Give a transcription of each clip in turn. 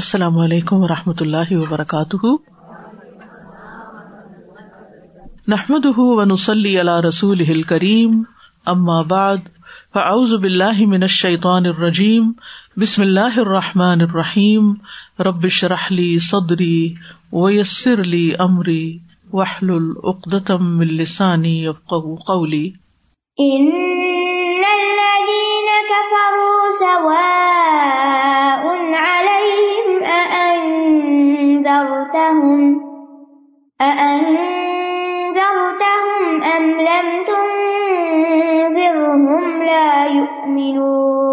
السلام علیکم و رحمۃ اللہ وبرکاتہ۔ نحمد ونسلی علی رسول کریم اما بعد، فاعوذ باللہ من الشیطان الرجیم، بسم اللہ الرحمٰن الرحیم ربش رحلی صدری ویسر لی امری وحل العقدم السانی قولی۔ إن الذين كفروا سواء أأنذرتهم أأنذرتهم أم لم تنذرهم لا يؤمنون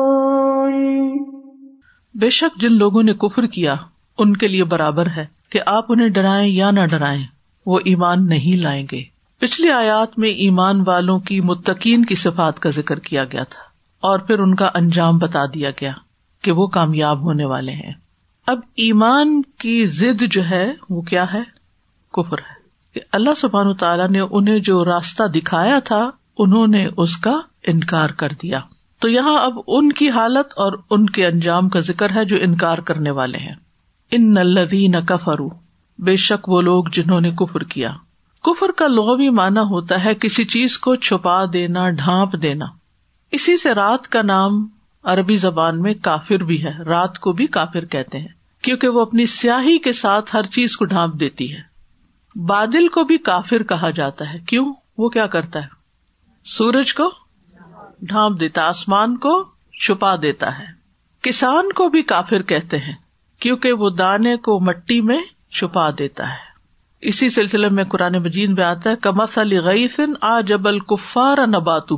بے شک جن لوگوں نے کفر کیا، ان کے لیے برابر ہے کہ آپ انہیں ڈرائیں یا نہ ڈرائیں، وہ ایمان نہیں لائیں گے۔ پچھلی آیات میں ایمان والوں کی متقین کی صفات کا ذکر کیا گیا تھا اور پھر ان کا انجام بتا دیا گیا کہ وہ کامیاب ہونے والے ہیں۔ اب ایمان کی ضد جو ہے، وہ کیا ہے؟ کفر ہے۔ کہ اللہ سبحان تعالیٰ نے انہیں جو راستہ دکھایا تھا، انہوں نے اس کا انکار کر دیا۔ تو یہاں اب ان کی حالت اور ان کے انجام کا ذکر ہے جو انکار کرنے والے ہیں۔ ان نلوین کفرو بے شک وہ لوگ جنہوں نے کفر کیا۔ کفر کا لغوی معنی ہوتا ہے کسی چیز کو چھپا دینا، ڈھانپ دینا۔ اسی سے رات کا نام عربی زبان میں کافر بھی ہے، رات کو بھی کافر کہتے ہیں۔ کیونکہ وہ اپنی سیاہی کے ساتھ ہر چیز کو ڈھانپ دیتی ہے۔ بادل کو بھی کافر کہا جاتا ہے۔ کیوں؟ وہ کیا کرتا ہے؟ سورج کو ڈھانپ دیتا، آسمان کو چھپا دیتا ہے۔ کسان کو بھی کافر کہتے ہیں، کیونکہ وہ دانے کو مٹی میں چھپا دیتا ہے۔ اسی سلسلے میں قرآن مجید میں آتا ہے کمس علی غیفن آ جبل کفار نبات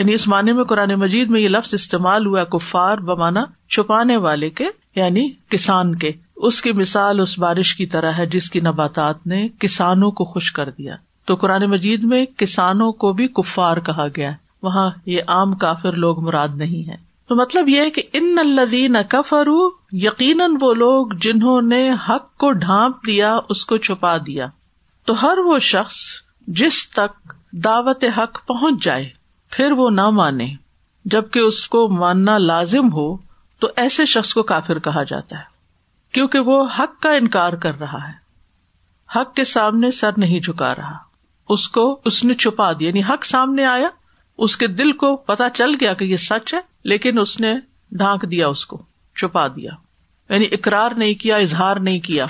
یعنی اس معنی میں قرآن مجید میں یہ لفظ استعمال ہوا کفار بمانا چھپانے والے کے یعنی کسان کے۔ اس کی مثال اس بارش کی طرح ہے جس کی نباتات نے کسانوں کو خوش کر دیا۔ تو قرآن مجید میں کسانوں کو بھی کفار کہا گیا۔ وہاں یہ عام کافر لوگ مراد نہیں ہے تو مطلب یہ ہے کہ ان الدین کفرو یقیناً وہ لوگ جنہوں نے حق کو ڈھانپ دیا اس کو چھپا دیا۔ تو ہر وہ شخص جس تک دعوت حق پہنچ جائے پھر وہ نہ مانے، جبکہ اس کو ماننا لازم ہو، تو ایسے شخص کو کافر کہا جاتا ہے، کیونکہ وہ حق کا انکار کر رہا ہے۔ حق کے سامنے سر نہیں جھکا رہا۔ اس کو اس نے چھپا دیا یعنی حق سامنے آیا، اس کے دل کو پتا چل گیا کہ یہ سچ ہے، لیکن اس نے ڈھانک دیا اس کو، چھپا دیا۔ یعنی اقرار نہیں کیا، اظہار نہیں کیا۔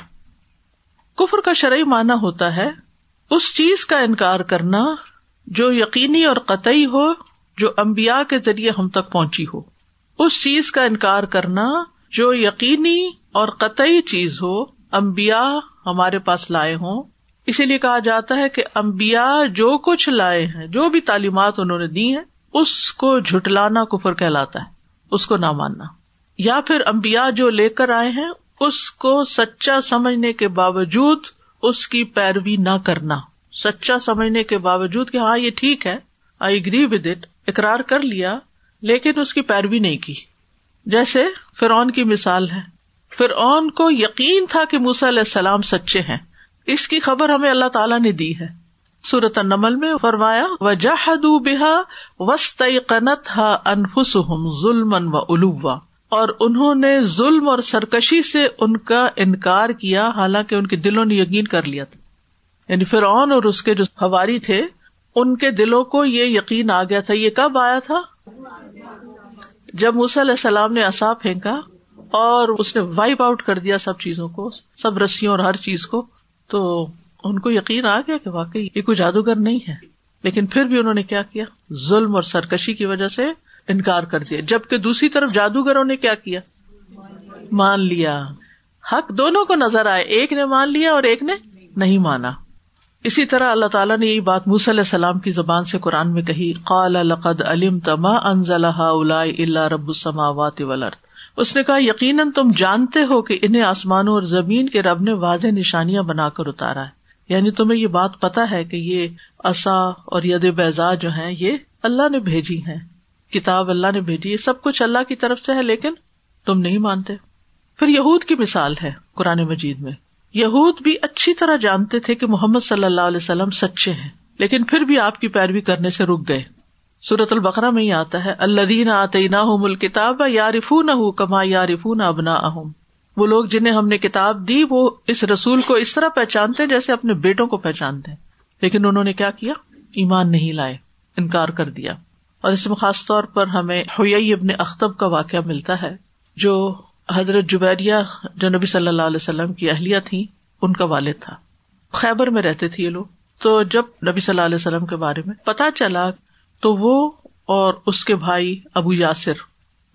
کفر کا شرعی معنی ہوتا ہے، اس چیز کا انکار کرنا جو یقینی اور قطعی ہو، جو امبیا کے ذریعے ہم تک پہنچی ہو۔ اس چیز کا انکار کرنا جو یقینی اور قطعی چیز ہو امبیا ہمارے پاس لائے ہوں۔ اسی لیے کہا جاتا ہے کہ امبیا جو کچھ لائے ہیں، جو بھی تعلیمات انہوں نے دی ہیں، اس کو جھٹلانا کفر کہلاتا ہے، اس کو نہ ماننا۔ یا پھر امبیا جو لے کر آئے ہیں، اس کو سچا سمجھنے کے باوجود اس کی پیروی نہ کرنا۔ سچا سمجھنے کے باوجود کہ ہاں یہ ٹھیک ہے۔ آئی اگری ود اٹ اقرار کر لیا، لیکن اس کی پیروی نہیں کی۔ جیسے فرعون کی مثال ہے۔ فرعون کو یقین تھا کہ موسا علیہ السلام سچے ہیں۔ اس کی خبر ہمیں اللہ تعالیٰ نے دی ہے۔ سورت نمل میں فرمایا وجہد بحا وسط قنت ہا انفس ظلم و الوا اور انہوں نے ظلم اور سرکشی سے ان کا انکار کیا، حالانکہ ان کے دلوں نے یقین کر لیا تھا۔ یعنی فرعون اور اس کے جو ہواری تھے، ان کے دلوں کو یہ یقین آ گیا تھا، یہ کب آیا تھا؟ جب موسی علیہ السلام نے اصا پھینکا اور اس نے وائپ آؤٹ کر دیا سب چیزوں کو، سب رسیوں اور ہر چیز کو، تو ان کو یقین آ گیا کہ واقعی یہ کوئی جادوگر نہیں ہے۔ لیکن پھر بھی انہوں نے کیا کیا؟ ظلم اور سرکشی کی وجہ سے انکار کر دیا۔ جبکہ دوسری طرف جادوگروں نے کیا کیا؟ مان لیا۔ حق دونوں کو نظر آئے، ایک نے مان لیا اور ایک نے نہیں مانا۔ اسی طرح اللہ تعالیٰ نے یہی بات موسی علیہ السلام کی زبان سے قرآن میں کہی، قال القد علم تما انزل اللہ رب السماوات والارض۔ اس نے کہا، یقیناً تم جانتے ہو کہ انہیں آسمانوں اور زمین کے رب نے واضح نشانیاں بنا کر اتارا ہے۔ یعنی تمہیں یہ بات پتا ہے کہ یہ اصا اور ید بیزا جو ہیں، یہ اللہ نے بھیجی ہیں۔ کتاب اللہ نے بھیجی سب کچھ اللہ کی طرف سے ہے، لیکن تم نہیں مانتے۔ پھر یہود کی مثال ہے قرآن مجید میں۔ یہود بھی اچھی طرح جانتے تھے کہ محمد صلی اللہ علیہ وسلم سچے ہیں، لیکن پھر بھی آپ کی پیروی کرنے سے رک گئے۔ سورت البقرا میں ہی آتا ہے اللہ دین آتے نہ کتاب یا رفو نہ کما یا رفو نہ ابنا اہم وہ لوگ جنہیں ہم نے کتاب دی، وہ اس رسول کو اس طرح پہچانتے جیسے اپنے بیٹوں کو پہچانتے لیکن انہوں نے کیا کیا؟ ایمان نہیں لائے، انکار کر دیا۔ اور اس میں خاص طور پر ہمیں ہوئی ابن اختب کا واقعہ ملتا ہے، جو حضرت جبیریہ جو نبی صلی اللہ علیہ وسلم کی اہلیہ تھی ان کا والد تھا۔ خیبر میں رہتے تھے یہ لوگ۔ تو جب نبی صلی اللہ علیہ وسلم کے بارے میں پتا چلا، تو وہ اور اس کے بھائی ابو یاسر،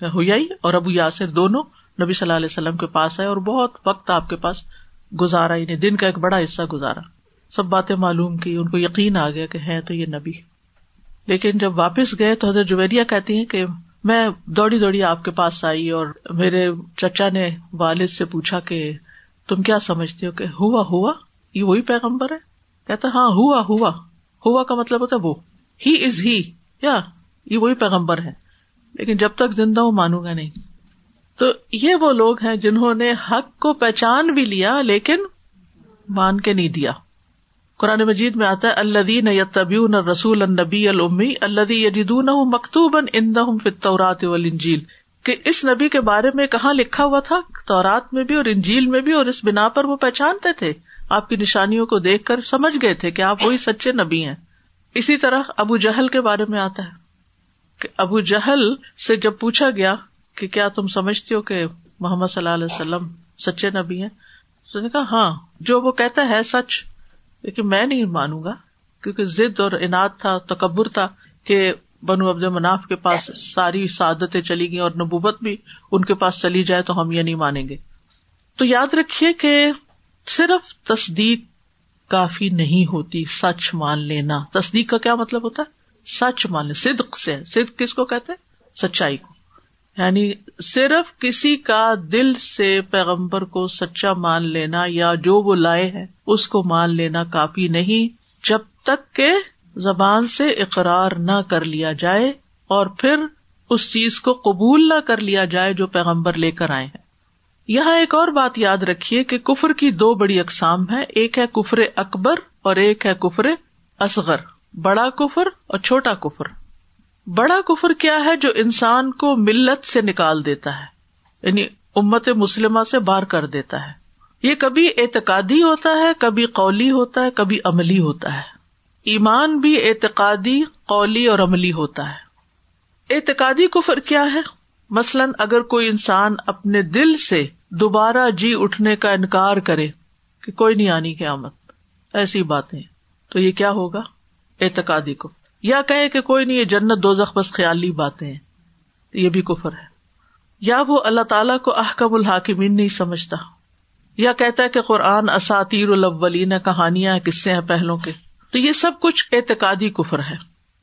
ہوئی اور ابو یاسر دونوں نبی صلی اللہ علیہ وسلم کے پاس آئے اور بہت وقت آپ کے پاس گزارا یعنی دن کا ایک بڑا حصہ گزارا۔ سب باتیں معلوم کی، ان کو یقین آ گیا کہ ہے تو یہ نبی۔ لیکن جب واپس گئے تو حضرت جویریا کہتی ہیں کہ میں دوڑی دوڑی آپ کے پاس آئی اور میرے چچا نے والد سے پوچھا کہ تم کیا سمجھتے ہو کہ ہوا ہوا؟ یہ وہی پیغمبر ہے؟ کہتا ہاں ہوا ہوا۔ ہوا کا مطلب ہوتا ہے وہ۔ ہی از ہی یا، یہ وہی پیغمبر ہے۔ لیکن جب تک زندہ ہوں، مانوں گا نہیں۔ تو یہ وہ لوگ ہیں جنہوں نے حق کو پہچان بھی لیا لیکن مان کے نہیں دیا۔ قرآن مجید میں آتا ہے اللہ یتبیون رسول النبی المی اللہ یدون مکتوب فطورات والانجیل۔ کہ اس نبی کے بارے میں کہاں لکھا ہوا تھا؟ تورات میں بھی اور انجیل میں بھی اور اس بنا پر وہ پہچانتے تھے۔ آپ کی نشانیوں کو دیکھ کر سمجھ گئے تھے کہ آپ وہی سچے نبی ہیں۔ اسی طرح ابو جہل کے بارے میں آتا ہے کہ ابو جہل سے جب پوچھا گیا کہ کیا تم سمجھتے ہو کہ محمد صلی اللہ علیہ وسلم سچے نبی ہیں؟ تو نے کہا ہاں جو وہ کہتا ہے سچ۔ لیکن میں نہیں مانوں گا، کیونکہ ضد اور انعد تھا، تکبر تھا کہ بنو عبد مناف کے پاس ساری سعادتیں چلی گئی اور نبوت بھی ان کے پاس چلی جائے تو ہم یہ نہیں مانیں گے۔ تو یاد رکھیے کہ صرف تصدیق کافی نہیں ہوتی، سچ مان لینا۔ تصدیق کا کیا مطلب ہوتا ہے؟ سچ مان لینا صدق سے۔ صدق کس کو کہتے ہیں؟ سچائی کو۔ یعنی صرف کسی کا دل سے پیغمبر کو سچا مان لینا یا جو وہ لائے ہیں، اس کو مان لینا کافی نہیں، جب تک کہ زبان سے اقرار نہ کر لیا جائے اور پھر اس چیز کو قبول نہ کر لیا جائے جو پیغمبر لے کر آئے ہیں۔ یہاں ایک اور بات یاد رکھیے کہ کفر کی دو بڑی اقسام ہے ایک ہے کفر اکبر اور ایک ہے کفر اصغر۔ بڑا کفر اور چھوٹا کفر۔ بڑا کفر کیا ہے جو انسان کو ملت سے نکال دیتا ہے یعنی امت مسلمہ سے باہر کر دیتا ہے۔ یہ کبھی اعتقادی ہوتا ہے، کبھی قولی ہوتا ہے، کبھی عملی ہوتا ہے۔ ایمان بھی اعتقادی، قولی اور عملی ہوتا ہے۔ اعتقادی کفر کیا ہے؟ مثلاً اگر کوئی انسان اپنے دل سے دوبارہ جی اٹھنے کا انکار کرے کہ کوئی نہیں آنی قیامت، ایسی باتیں، تو یہ کیا ہوگا؟ اعتقادی کفر۔ یا کہے کہ کوئی نہیں، یہ جنت دو بس خیالی باتیں ہیں۔ یہ بھی کفر ہے۔ یا وہ اللہ تعالیٰ کو احکم الحاکمین نہیں سمجھتا۔ یا کہتا ہے کہ قرآن اساتیر الاولین کہانیاں قصے ہیں پہلوں کے۔ تو یہ سب کچھ اعتقادی کفر ہے۔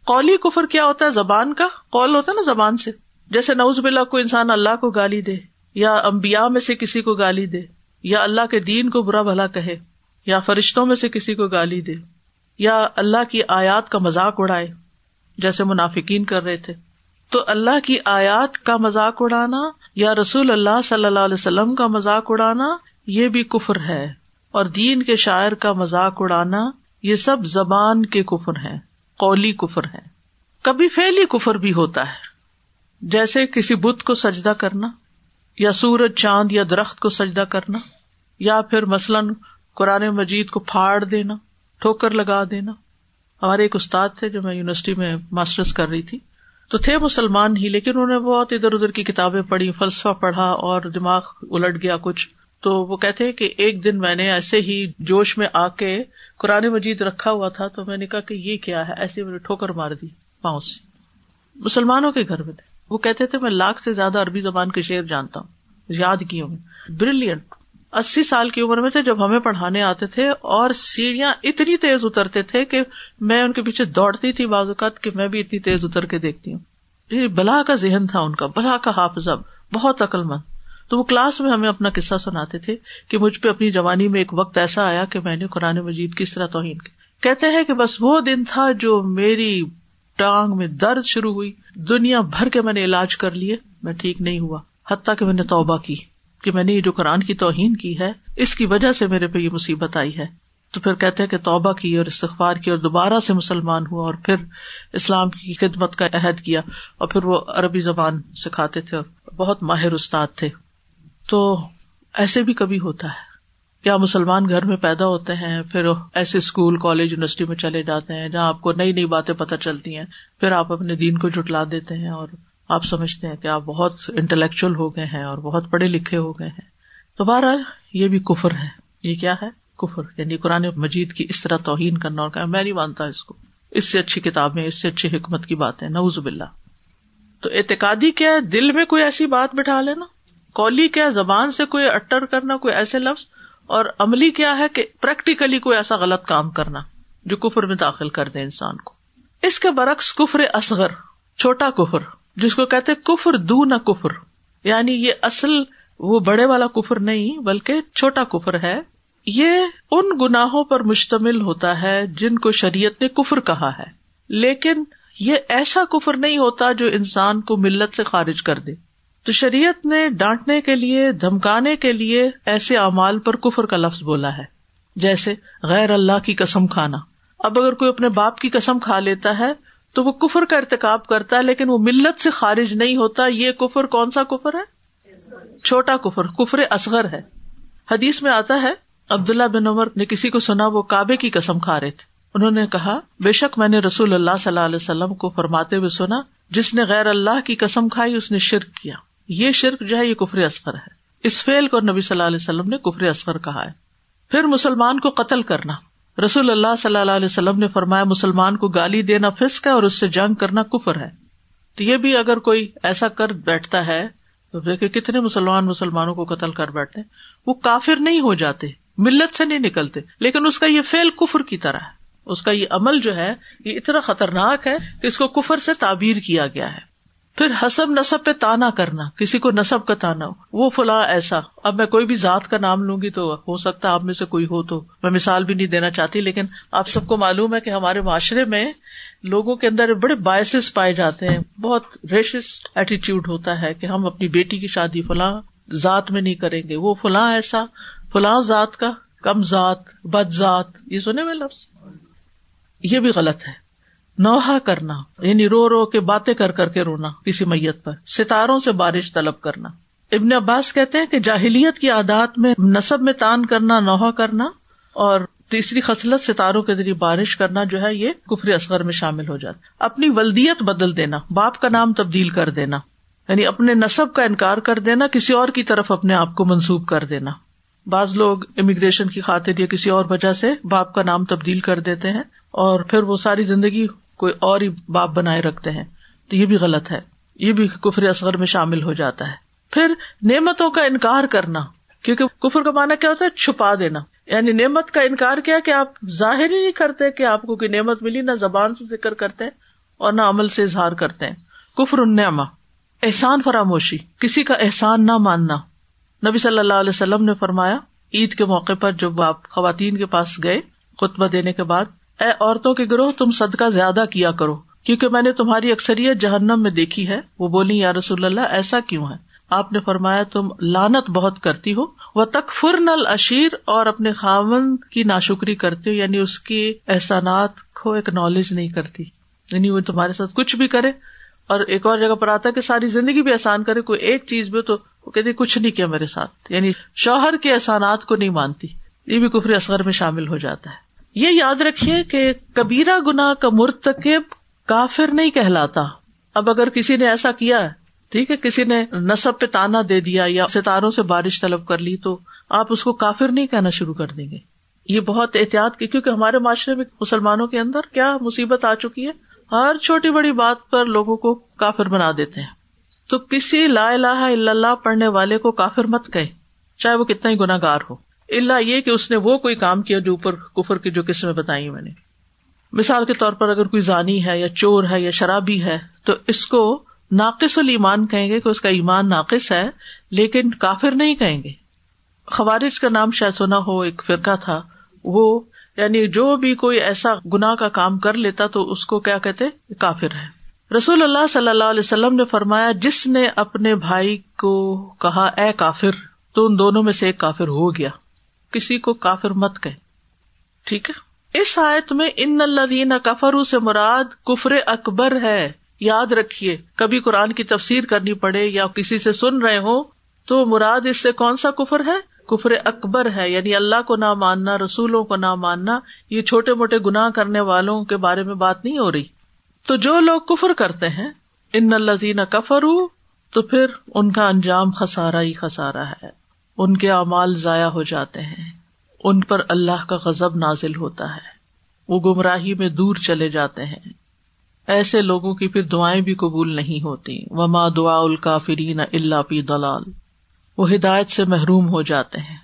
قولی کفر کیا ہوتا ہے؟ زبان کا قول ہوتا ہے نا زبان سے۔ جیسے نوز بلا کو انسان اللہ کو گالی دے، یا امبیا میں سے کسی کو گالی دے، یا اللہ کے دین کو برا بھلا کہے، یا فرشتوں میں سے کسی کو گالی دے۔ یا اللہ کی آیات کا مذاق اڑائے، جیسے منافقین کر رہے تھے۔ تو اللہ کی آیات کا مذاق اڑانا یا رسول اللہ صلی اللہ علیہ وسلم کا مذاق اڑانا، یہ بھی کفر ہے۔ اور دین کے شاعر کا مذاق اڑانا، یہ سب زبان کے کفر ہے قولی کفر ہے کبھی فیلی کفر بھی ہوتا ہے۔ جیسے کسی بت کو سجدہ کرنا، یا سورج، چاند یا درخت کو سجدہ کرنا، یا پھر مثلاً قرآن مجید کو پھاڑ دینا۔ ٹھوکر لگا دینا۔ ہمارے ایک استاد تھے جو میں یونیورسٹی میں ماسٹرس کر رہی تھی۔ تو تھے مسلمان ہی، لیکن انہوں نے بہت ادھر ادھر کی کتابیں پڑھی، فلسفہ پڑھا اور دماغ الٹ گیا کچھ۔ تو وہ کہتے کہ ایک دن میں نے ایسے ہی جوش میں آ کے قرآن مجید رکھا ہوا تھا، تو میں نے کہا کہ یہ کیا ہے؟ ایسے میں نے ٹھوکر مار دی پاؤں سے۔ مسلمانوں کے گھر میں تھے۔ وہ کہتے تھے، میں لاکھ سے زیادہ عربی زبان کے شعر جانتا ہوں۔ یاد کیے ہوں بریلینٹ اسی سال کی عمر میں تھے جب ہمیں پڑھانے آتے تھے اور سیڑھیاں اتنی تیز اترتے تھے کہ میں ان کے پیچھے دوڑتی تھی بعض اوقات کہ میں بھی اتنی تیز اتر کے دیکھتی ہوں۔ یہ بلا کا ذہن تھا ان کا، بلا کا حافظ بہت عقل مند تو وہ کلاس میں ہمیں اپنا قصہ سناتے تھے کہ مجھ پہ اپنی جوانی میں ایک وقت ایسا آیا کہ میں نے قرآن مجید کس طرح توہین کی۔ کہتے ہیں کہ بس وہ دن تھا جو میری ٹانگ میں درد شروع ہوئی۔ دنیا بھر کے میں نے علاج کر لیے، میں ٹھیک نہیں ہوا، حتیٰ کہ میں نے توبہ کی۔ کہ میں نے یہ جو قرآن کی توہین کی ہے، اس کی وجہ سے میرے پہ یہ مصیبت آئی ہے۔ تو پھر کہتے کہ توبہ کی اور استغفار کی اور دوبارہ سے مسلمان ہوا اور پھر اسلام کی خدمت کا عہد کیا اور پھر وہ عربی زبان سکھاتے تھے اور بہت ماہر استاد تھے۔ تو ایسے بھی کبھی ہوتا ہے۔ کیا مسلمان گھر میں پیدا ہوتے ہیں، پھر ایسے اسکول، کالج، یونیورسٹی میں چلے جاتے ہیں جہاں آپ کو نئی نئی باتیں پتہ چلتی ہیں، پھر آپ اپنے دین کو جٹلا دیتے ہیں اور آپ سمجھتے ہیں کہ آپ بہت انٹلیکچل ہو گئے ہیں اور بہت پڑھے لکھے ہو گئے ہیں۔ تو بہرحال یہ بھی کفر ہے۔ یہ کیا ہے؟ کفر۔ یعنی قرآن مجید کی اس طرح توہین کرنا اور کہ میں نہیں مانتا اس کو۔ اس سے اچھی کتابیں اس سے اچھی حکمت کی بات ہے۔ نوز باللہ۔ تو اعتقادی کیا ہے؟ دل میں کوئی ایسی بات بٹھا لینا۔ کولی کیا زبان سے کوئی اٹر کرنا، کوئی ایسے لفظ۔ اور عملی کیا ہے کہ پریکٹیکلی کوئی ایسا غلط کام کرنا جو کفر میں داخل کر دے انسان کو۔ اس کے برعکس کفر اصغر، چھوٹا کفر۔ جس کو کہتے کفر دو نہ کفر یعنی یہ اصل وہ بڑے والا کفر نہیں، بلکہ چھوٹا کفر ہے۔ یہ ان گناہوں پر مشتمل ہوتا ہے جن کو شریعت نے کفر کہا ہے۔ لیکن یہ ایسا کفر نہیں ہوتا جو انسان کو ملت سے خارج کر دے۔ تو شریعت نے ڈانٹنے کے لیے، دھمکانے کے لیے ایسے اعمال پر کفر کا لفظ بولا ہے۔ جیسے غیر اللہ کی قسم کھانا۔ اب اگر کوئی اپنے باپ کی قسم کھا لیتا ہے تو وہ کفر کا ارتقاب کرتا ہے، لیکن وہ ملت سے خارج نہیں ہوتا۔ یہ کفر کون سا کفر ہے؟ چھوٹا کفر کفر اصغر ہے۔ حدیث میں آتا ہے، عبداللہ بن عمر نے کسی کو سنا، وہ کعبے کی قسم کھا رہے تھے۔ انہوں نے کہا، بے شک میں نے رسول اللہ صلی اللہ علیہ وسلم کو فرماتے ہوئے سنا، جس نے غیر اللہ کی قسم کھائی، اس نے شرک کیا۔ یہ شرک جو ہے، یہ کفر اصغر ہے۔ اس فیل کو نبی صلی اللہ علیہ وسلم نے کفر اصغر کہا ہے۔ پھر مسلمان کو قتل کرنا۔ رسول اللہ صلی اللہ علیہ وسلم نے فرمایا، مسلمان کو گالی دینا فسک ہے اور اس سے جنگ کرنا کفر ہے۔ تو یہ بھی اگر کوئی ایسا کر بیٹھتا ہے، تو دیکھے کتنے مسلمان مسلمانوں کو قتل کر بیٹھتے وہ کافر نہیں ہو جاتے، ملت سے نہیں نکلتے۔ لیکن اس کا یہ فیل کفر کی طرح ہے۔ اس کا یہ عمل جو ہے، یہ اتنا خطرناک ہے کہ اس کو کفر سے تعبیر کیا گیا ہے۔ پھر حسب نصب پہ تانا کرنا، کسی کو نصب کا تانا ہو۔ وہ فلاں ایسا۔ اب میں کوئی بھی ذات کا نام لوں گی تو ہو سکتا ہے آپ میں سے کوئی ہو تو۔ میں مثال بھی نہیں دینا چاہتی، لیکن آپ سب کو معلوم ہے کہ ہمارے معاشرے میں لوگوں کے اندر بڑے باعث پائے جاتے ہیں۔ بہت ریشسٹ ایٹیچیوڈ ہوتا ہے کہ ہم اپنی بیٹی کی شادی فلاں ذات میں نہیں کریں گے۔ وہ فلاں ایسا، فلاں ذات کا کم ذات، بد ذات، یہ سنے میں لفظ؟ یہ بھی غلط ہے۔ نوحا کرنا یعنی رو رو کے باتیں کر کر کے رونا کسی میت پر، ستاروں سے بارش طلب کرنا۔ ابن عباس کہتے ہیں کہ جاہلیت کی عادات میں نصب میں تان کرنا نوحا کرنا، اور تیسری خصلت ستاروں کے ذریعے بارش کرنا جو ہے یہ کفر اصغر میں شامل ہو جاتا۔ اپنی ولدیت بدل دینا، باپ کا نام تبدیل کر دینا یعنی اپنے نصب کا انکار کر دینا، کسی اور کی طرف اپنے آپ کو منسوب کر دینا۔ بعض لوگ امیگریشن کی خاطر یا کسی اور وجہ سے باپ کا نام تبدیل کر دیتے ہیں اور پھر وہ ساری زندگی کوئی اور ہی باپ بنائے رکھتے ہیں، تو یہ بھی غلط ہے۔ یہ بھی کفر اصغر میں شامل ہو جاتا ہے۔ پھر نعمتوں کا انکار کرنا، کیونکہ کفر کا مانا کیا ہوتا ہے؟ چھپا دینا۔ یعنی نعمت کا انکار کیا کہ آپ ظاہر ہی نہیں کرتے کہ آپ کو کوئی نعمت ملی، نہ زبان سے ذکر کرتے اور نہ عمل سے اظہار کرتے۔ ہیں کفر النعما احسان فراموشی۔ کسی کا احسان نہ ماننا۔ نبی صلی اللہ علیہ وسلم نے فرمایا، عید کے موقع پر جب آپ خواتین کے پاس گئے خطبہ دینے کے بعد اے عورتوں کے گروہ، تم صدقہ زیادہ کیا کرو، کیونکہ میں نے تمہاری اکثریت جہنم میں دیکھی ہے۔ وہ بولی یا رسول اللہ، ایسا کیوں ہے؟ آپ نے فرمایا، تم لانت بہت کرتی ہو۔ وہ تک فر نل اشیر اور اپنے خاون کی ناشکری کرتی ہو یعنی اس کی احسانات کو اکنالج نہیں کرتی۔ یعنی وہ تمہارے ساتھ کچھ بھی کرے، اور ایک اور جگہ پر آتا ہے کہ ساری زندگی بھی احسان کرے، کوئی ایک چیز بھی تو وہ کہتی کچھ نہیں کیا میرے ساتھ۔ یعنی شوہر کے احسانات کو نہیں مانتی۔ یہ بھی کفری اصغر میں شامل ہو جاتا ہے۔ یہ یاد رکھیے کہ کبیرا گنا کا مرتکب کافر نہیں کہلاتا۔ اب اگر کسی نے ایسا کیا ہے، ٹھیک ہے، کسی نے نصب پہ تانا دے دیا یا ستاروں سے بارش طلب کر لی تو آپ اس کو کافر نہیں کہنا شروع کر دیں گے۔ یہ بہت احتیاط کی، کیونکہ ہمارے معاشرے میں مسلمانوں کے اندر کیا مصیبت آ چکی ہے۔ ہر چھوٹی بڑی بات پر لوگوں کو کافر بنا دیتے ہیں۔ تو کسی لا الہ الا اللہ پڑھنے والے کو کافر مت کہے چاہے وہ کتنا ہی گناگار ہو۔ اللہ یہ کہ اس نے وہ کوئی کام کیا جو اوپر کفر کی جو قسمیں بتائی میں نے۔ مثال کے طور پر اگر کوئی زانی ہے یا چور ہے یا شرابی ہے تو اس کو ناقص المان کہیں گے کہ اس کا ایمان ناقص ہے، لیکن کافر نہیں کہیں گے۔ خوارج کا نام شاید سنا ہو، ایک فرقہ تھا۔ وہ یعنی جو بھی کوئی ایسا گنا کا کام کر لیتا تو اس کو کیا کہتے؟ کافر ہے۔ رسول اللہ صلی اللہ علیہ وسلم نے فرمایا، جس نے اپنے بھائی کو کہا، اے کافر، تو ان دونوں میں سے ایک کافر ہو گیا۔ کسی کو کافر مت کہ ٹھیک ہے؟ اس آیت میں ان اللہ کفرو سے مراد کفر اکبر ہے۔ یاد رکھیے، کبھی قرآن کی تفسیر کرنی پڑے یا کسی سے سن رہے ہو تو مراد اس سے کون سا کفر ہے؟ کفر اکبر ہے۔ یعنی اللہ کو نہ ماننا، رسولوں کو نہ ماننا، یہ چھوٹے موٹے گناہ کرنے والوں کے بارے میں بات نہیں ہو رہی۔ تو جو لوگ کفر کرتے ہیں، ان الزین کفر تو پھر ان کا انجام خسارا ہی خسارا ہے۔ ان کے اعمال ضائع ہو جاتے ہیں۔ ان پر اللہ کا غزب نازل ہوتا ہے۔ وہ گمراہی میں دور چلے جاتے ہیں۔ ایسے لوگوں کی پھر دعائیں بھی قبول نہیں ہوتی۔ وما دعا الکافرین اللہ پی دلال وہ ہدایت سے محروم ہو جاتے ہیں۔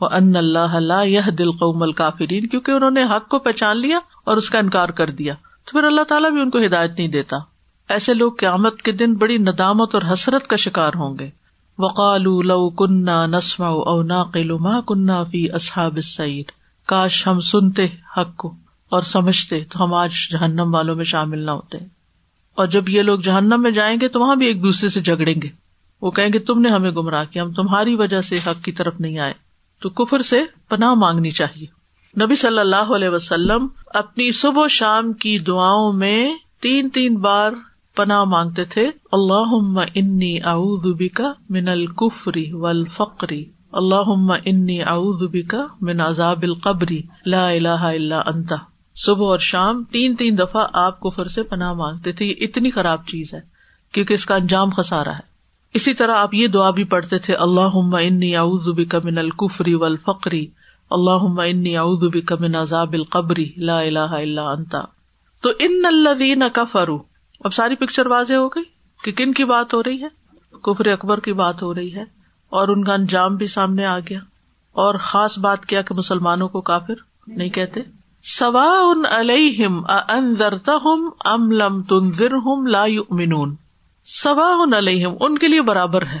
وہ ان اللہ یہ دل قوم الکافرین کیونکہ انہوں نے حق کو پہچان لیا اور اس کا انکار کر دیا۔ تو پھر اللہ تعالیٰ بھی ان کو ہدایت نہیں دیتا۔ ایسے لوگ قیامت کے دن بڑی ندامت اور حسرت کا شکار ہوں گے۔ وقال لو کنہ نسما او ناقل ما کنہ فی اصحاب السعیر کاش ہم سنتے حق کو اور سمجھتے تو ہم آج جہنم والوں میں شامل نہ ہوتے۔ اور جب یہ لوگ جہنم میں جائیں گے تو وہاں بھی ایک دوسرے سے جھگڑیں گے۔ وہ کہیں گے، تم نے ہمیں گمراہ کیا، ہم تمہاری وجہ سے حق کی طرف نہیں آئے۔ تو کفر سے پناہ مانگنی چاہیے۔ نبی صلی اللہ علیہ وسلم اپنی صبح و شام کی دعاؤں میں تین تین بار پناہ مانگتے تھے اللہ انی بکا من الکفری و الفقری اللہ انی بکا من عذاب القبری لا الہ الا انت۔ صبح اور شام تین تین دفعہ آپ کفر سے پناہ مانگتے تھے، یہ اتنی خراب چیز ہے، کیونکہ اس کا انجام خسارا ہے۔ اسی طرح آپ یہ دعا بھی پڑھتے تھے اللہ انی بک من القفری و الفقری اللہ انی بک من عذاب القبری لا الہ الا انتا تو ان الذین کفروا اب ساری پکچر واضح ہو گئی کہ کن کی بات ہو رہی ہے؟ کفر اکبر کی بات ہو رہی ہے اور ان کا انجام بھی سامنے آ گیا۔ اور خاص بات کیا کہ مسلمانوں کو کافر نہیں کہتے۔ سوا ان علیہم انذرتہم ام لم تنذرہم لا یؤمنون۔ سوا علیہم، ان کے لیے برابر ہے۔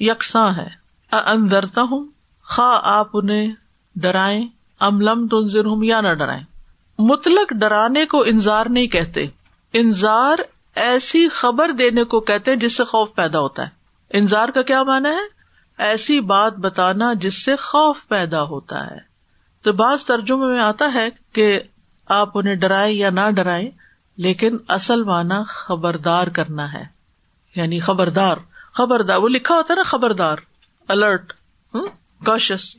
یکساں ہے۔ اندرتا ہوں خا، آپ انہیں ڈرائیں۔ ام لم تنظر ہوں یا نہ ڈرائیں۔ مطلق ڈرانے کو انضار نہیں کہتے۔ انضار ایسی خبر دینے کو کہتے جس سے خوف پیدا ہوتا ہے۔ انضار کا کیا مانا ہے؟ ایسی بات بتانا جس سے خوف پیدا ہوتا ہے۔ تو بعض ترجمے میں آتا ہے کہ آپ انہیں ڈرائیں یا نہ ڈرائیں، لیکن اصل مانا خبردار کرنا ہے۔ یعنی خبردار خبردار، وہ لکھا ہوتا ہے نا خبردار الرٹ کوشس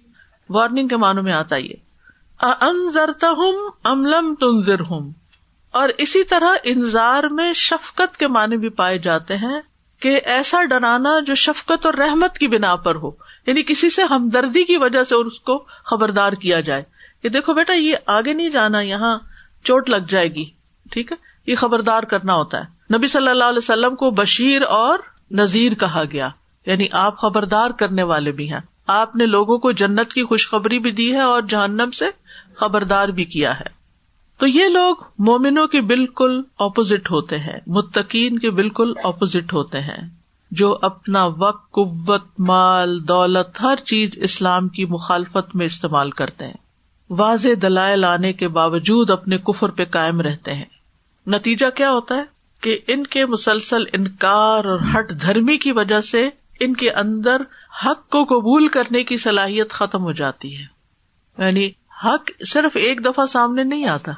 وارننگ کے معنوں میں آتا یہ۔ انضرتا ہوں املم تنظر ہوں اور اسی طرح انضار میں شفقت کے معنی بھی پائے جاتے ہیں کہ ایسا ڈرانا جو شفقت اور رحمت کی بنا پر ہو یعنی کسی سے ہمدردی کی وجہ سے اس کو خبردار کیا جائے۔ کہ دیکھو بیٹا، یہ آگے نہیں جانا، یہاں چوٹ لگ جائے گی، ٹھیک ہے؟ یہ خبردار کرنا ہوتا ہے۔ نبی صلی اللہ علیہ وسلم کو بشیر اور نذیر کہا گیا یعنی آپ خبردار کرنے والے بھی ہیں۔ آپ نے لوگوں کو جنت کی خوشخبری بھی دی ہے اور جہنم سے خبردار بھی کیا ہے۔ تو یہ لوگ مومنوں کے بالکل اپوزٹ ہوتے ہیں، متقین کے بالکل اپوزٹ ہوتے ہیں، جو اپنا وقت، قوت، مال، دولت، ہر چیز اسلام کی مخالفت میں استعمال کرتے ہیں۔ واضح دلائل آنے کے باوجود اپنے کفر پہ قائم رہتے ہیں۔ نتیجہ کیا ہوتا ہے؟ کہ ان کے مسلسل انکار اور ہٹ دھرمی کی وجہ سے ان کے اندر حق کو قبول کرنے کی صلاحیت ختم ہو جاتی ہے۔ یعنی حق صرف ایک دفعہ سامنے نہیں آتا۔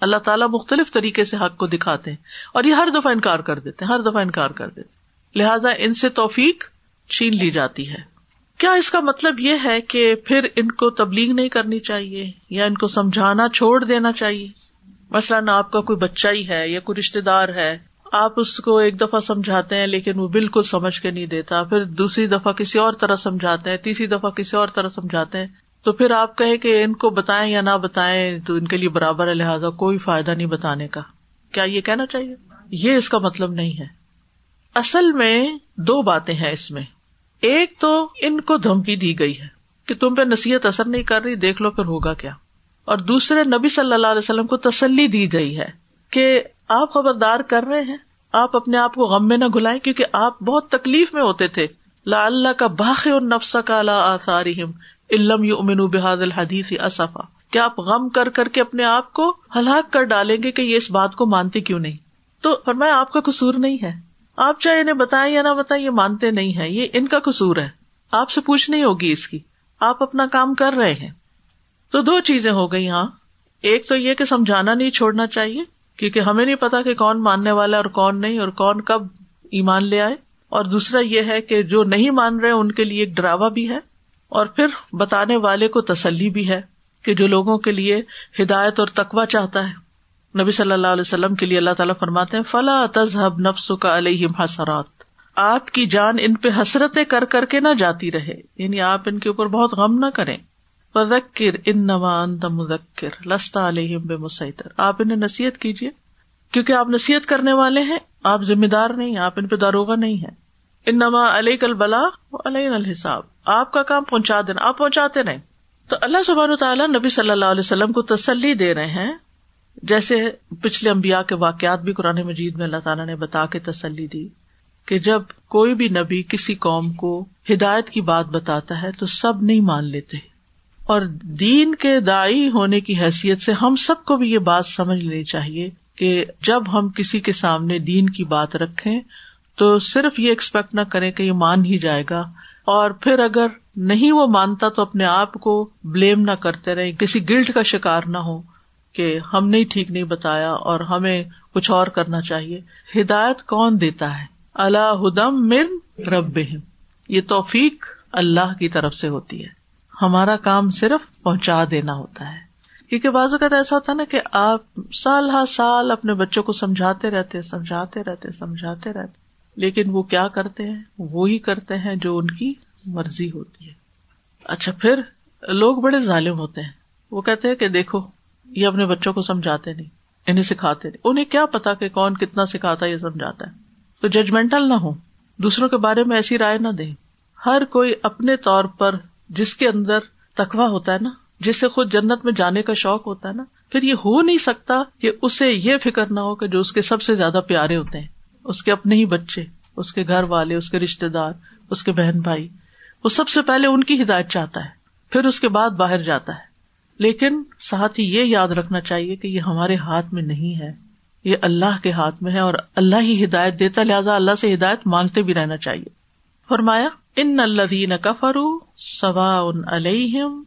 اللہ تعالیٰ مختلف طریقے سے حق کو دکھاتے ہیں اور یہ ہر دفعہ انکار کر دیتے ہیں، ہر دفعہ انکار کر دیتے لہٰذا ان سے توفیق چھین لی جاتی ہے۔ کیا اس کا مطلب یہ ہے کہ پھر ان کو تبلیغ نہیں کرنی چاہیے یا ان کو سمجھانا چھوڑ دینا چاہیے؟ مثلاً آپ کا کوئی بچہ ہی ہے یا کوئی رشتے دار ہے، آپ اس کو ایک دفعہ سمجھاتے ہیں لیکن وہ بالکل سمجھ کے نہیں دیتا، پھر دوسری دفعہ کسی اور طرح سمجھاتے ہیں، تیسری دفعہ کسی اور طرح سمجھاتے ہیں۔ تو پھر آپ کہیں کہ ان کو بتائیں یا نہ بتائیں، تو ان کے لیے برابر ہے، لہٰذا کوئی فائدہ نہیں بتانے کا۔ کیا یہ کہنا چاہیے؟ یہ اس کا مطلب نہیں ہے۔ اصل میں دو باتیں ہیں اس میں۔ ایک تو ان کو دھمکی دی گئی ہے کہ تم پہ نصیحت اثر نہیں کر رہی، دیکھ لو پھر ہوگا کیا۔ اور دوسرے، نبی صلی اللہ علیہ وسلم کو تسلی دی گئی ہے کہ آپ خبردار کر رہے ہیں، آپ اپنے آپ کو غم میں نہ گلائیں کیونکہ آپ بہت تکلیف میں ہوتے تھے۔ لا اللہ کا باخ اور نفس کا آثارہم۔ علم یو امین بحاد الحدیث اصفا کیا آپ غم کر کر کے اپنے آپ کو ہلاک کر ڈالیں گے کہ یہ اس بات کو مانتے کیوں نہیں؟ تو فرمایا، آپ کا قصور نہیں ہے۔ آپ چاہے انہیں بتائیں یا نہ بتائیں، یہ مانتے نہیں ہے یہ ان کا قصور ہے۔ آپ سے پوچھ نہیں ہوگی اس کی۔ آپ اپنا کام کر رہے ہیں۔ تو دو چیزیں ہو گئی یہاں ایک تو یہ کہ سمجھانا نہیں چھوڑنا چاہیے، کیونکہ ہمیں نہیں پتا کہ کون ماننے والا اور کون نہیں اور کون کب ایمان لے آئے۔ اور دوسرا یہ ہے کہ جو نہیں مان رہے، ان کے لیے ایک ڈراوا بھی ہے۔ اور پھر بتانے والے کو تسلی بھی ہے کہ جو لوگوں کے لیے ہدایت اور تقوا چاہتا ہے، نبی صلی اللہ علیہ وسلم کے لیے اللہ تعالیٰ فرماتے ہیں فلاں تذہب نفس کا علیہ حسرات۔ آپ کی جان ان پہ حسرتیں کر کر کے نہ جاتی رہے یعنی آپ ان کے اوپر بہت غم نہ کریں۔ مذکر ان نواز مذکر لستا علیہ بے مسیطر آپ انہیں نصیحت کیجیے کیونکہ آپ نصیحت کرنے والے ہیں، آپ ذمہ دار نہیں، آپ ان پہ داروغ نہیں ہے ان نما علیہ کل بلا علیہ الحساب۔ آپ کا کام پہنچا دینا۔ آپ پہنچاتے رہے تو اللہ سبحان تعالیٰ نبی صلی اللہ علیہ وسلم کو تسلی دے رہے ہیں۔ جیسے پچھلے امبیا کے واقعات بھی قرآن مجید میں اللہ تعالیٰ نے بتا کے تسلی دی کہ جب کوئی بھی نبی کسی قوم کو ہدایت کی بات بتاتا ہے تو سب نہیں مان لیتے۔ اور دین کے دائی ہونے کی حیثیت سے ہم سب کو بھی یہ بات سمجھ لینی چاہیے کہ جب ہم کسی کے سامنے دین کی بات رکھیں تو صرف یہ ایکسپیکٹ نہ کریں کہ یہ مان ہی جائے گا۔ اور پھر اگر نہیں وہ مانتا تو اپنے آپ کو بلیم نہ کرتے رہے، کسی گلٹ کا شکار نہ ہو کہ ہم نے ٹھیک نہیں بتایا اور ہمیں کچھ اور کرنا چاہیے۔ ہدایت کون دیتا ہے؟ اللہ ہدم مر رب یہ توفیق اللہ کی طرف سے ہوتی ہے۔ ہمارا کام صرف پہنچا دینا ہوتا ہے۔ کیونکہ بعض اوقات ایسا ہوتا نا کہ آپ سال ہر سال اپنے بچوں کو سمجھاتے رہتے سمجھاتے رہتے سمجھاتے رہتے۔ لیکن وہ کیا کرتے ہیں؟ وہی کرتے ہیں جو ان کی مرضی ہوتی ہے۔ اچھا پھر لوگ بڑے ظالم ہوتے ہیں۔ وہ کہتے ہیں کہ دیکھو، یہ اپنے بچوں کو سمجھاتے نہیں، انہیں سکھاتے نہیں۔ انہیں کیا پتا کہ کون کتنا سکھاتا ہے، یہ سمجھاتا ہے۔ تو ججمنٹل نہ ہو دوسروں کے بارے میں ایسی رائے نہ دیں۔ ہر کوئی اپنے طور پر جس کے اندر تخوا ہوتا ہے نا جس سے خود جنت میں جانے کا شوق ہوتا ہے نا، پھر یہ ہو نہیں سکتا کہ اسے یہ فکر نہ ہو کہ جو اس کے سب سے زیادہ پیارے ہوتے ہیں۔ اس کے اپنے ہی بچے، اس کے گھر والے، اس کے رشتے دار، اس کے بہن بھائی، وہ سب سے پہلے ان کی ہدایت چاہتا ہے، پھر اس کے بعد باہر جاتا ہے۔ لیکن ساتھ ہی یہ یاد رکھنا چاہیے کہ یہ ہمارے ہاتھ میں نہیں ہے، یہ اللہ کے ہاتھ میں ہے اور اللہ ہی ہدایت دیتا لہٰذا اللہ سے ہدایت مانگتے بھی رہنا چاہیے۔ فرمایا، ان الدین کفرو سوا ان علیہم